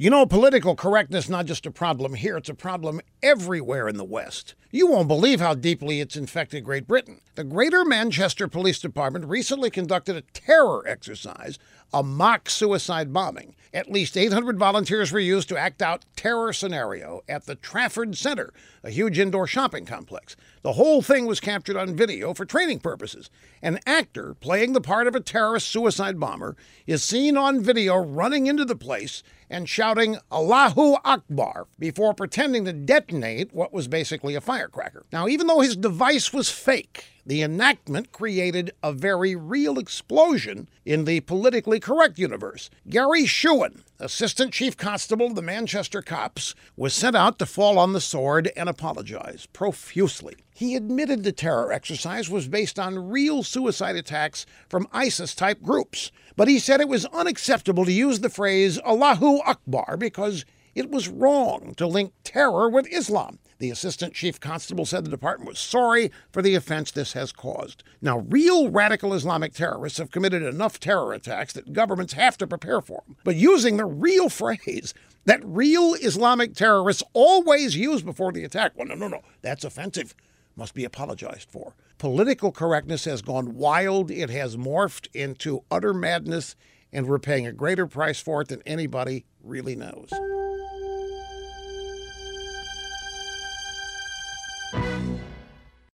You know, political correctness not just a problem here, it's a problem everywhere in the West. You won't believe how deeply it's infected Great Britain. The Greater Manchester Police Department recently conducted a terror exercise, a mock suicide bombing. At least 800 volunteers were used to act out terror scenario at the Trafford Center, a huge indoor shopping complex. The whole thing was captured on video for training purposes. An actor playing the part of a terrorist suicide bomber is seen on video running into the place and shouting Allahu Akbar before pretending to detonate what was basically a firecracker. Now, even though his device was fake, the enactment created a very real explosion in the politically correct universe. Gary Shewan, Assistant Chief Constable of the Manchester Cops, was sent out to fall on the sword and apologize profusely. He admitted the terror exercise was based on real suicide attacks from ISIS type groups, but he said it was unacceptable to use the phrase Allahu Akbar because it was wrong to link terror with Islam. The assistant chief constable said the department was sorry for the offense this has caused. Now, real radical Islamic terrorists have committed enough terror attacks that governments have to prepare for them. But using the real phrase that real Islamic terrorists always use before the attack, well, no, no, no, that's offensive. Must be apologized for. Political correctness has gone wild. It has morphed into utter madness, and we're paying a greater price for it than anybody really knows.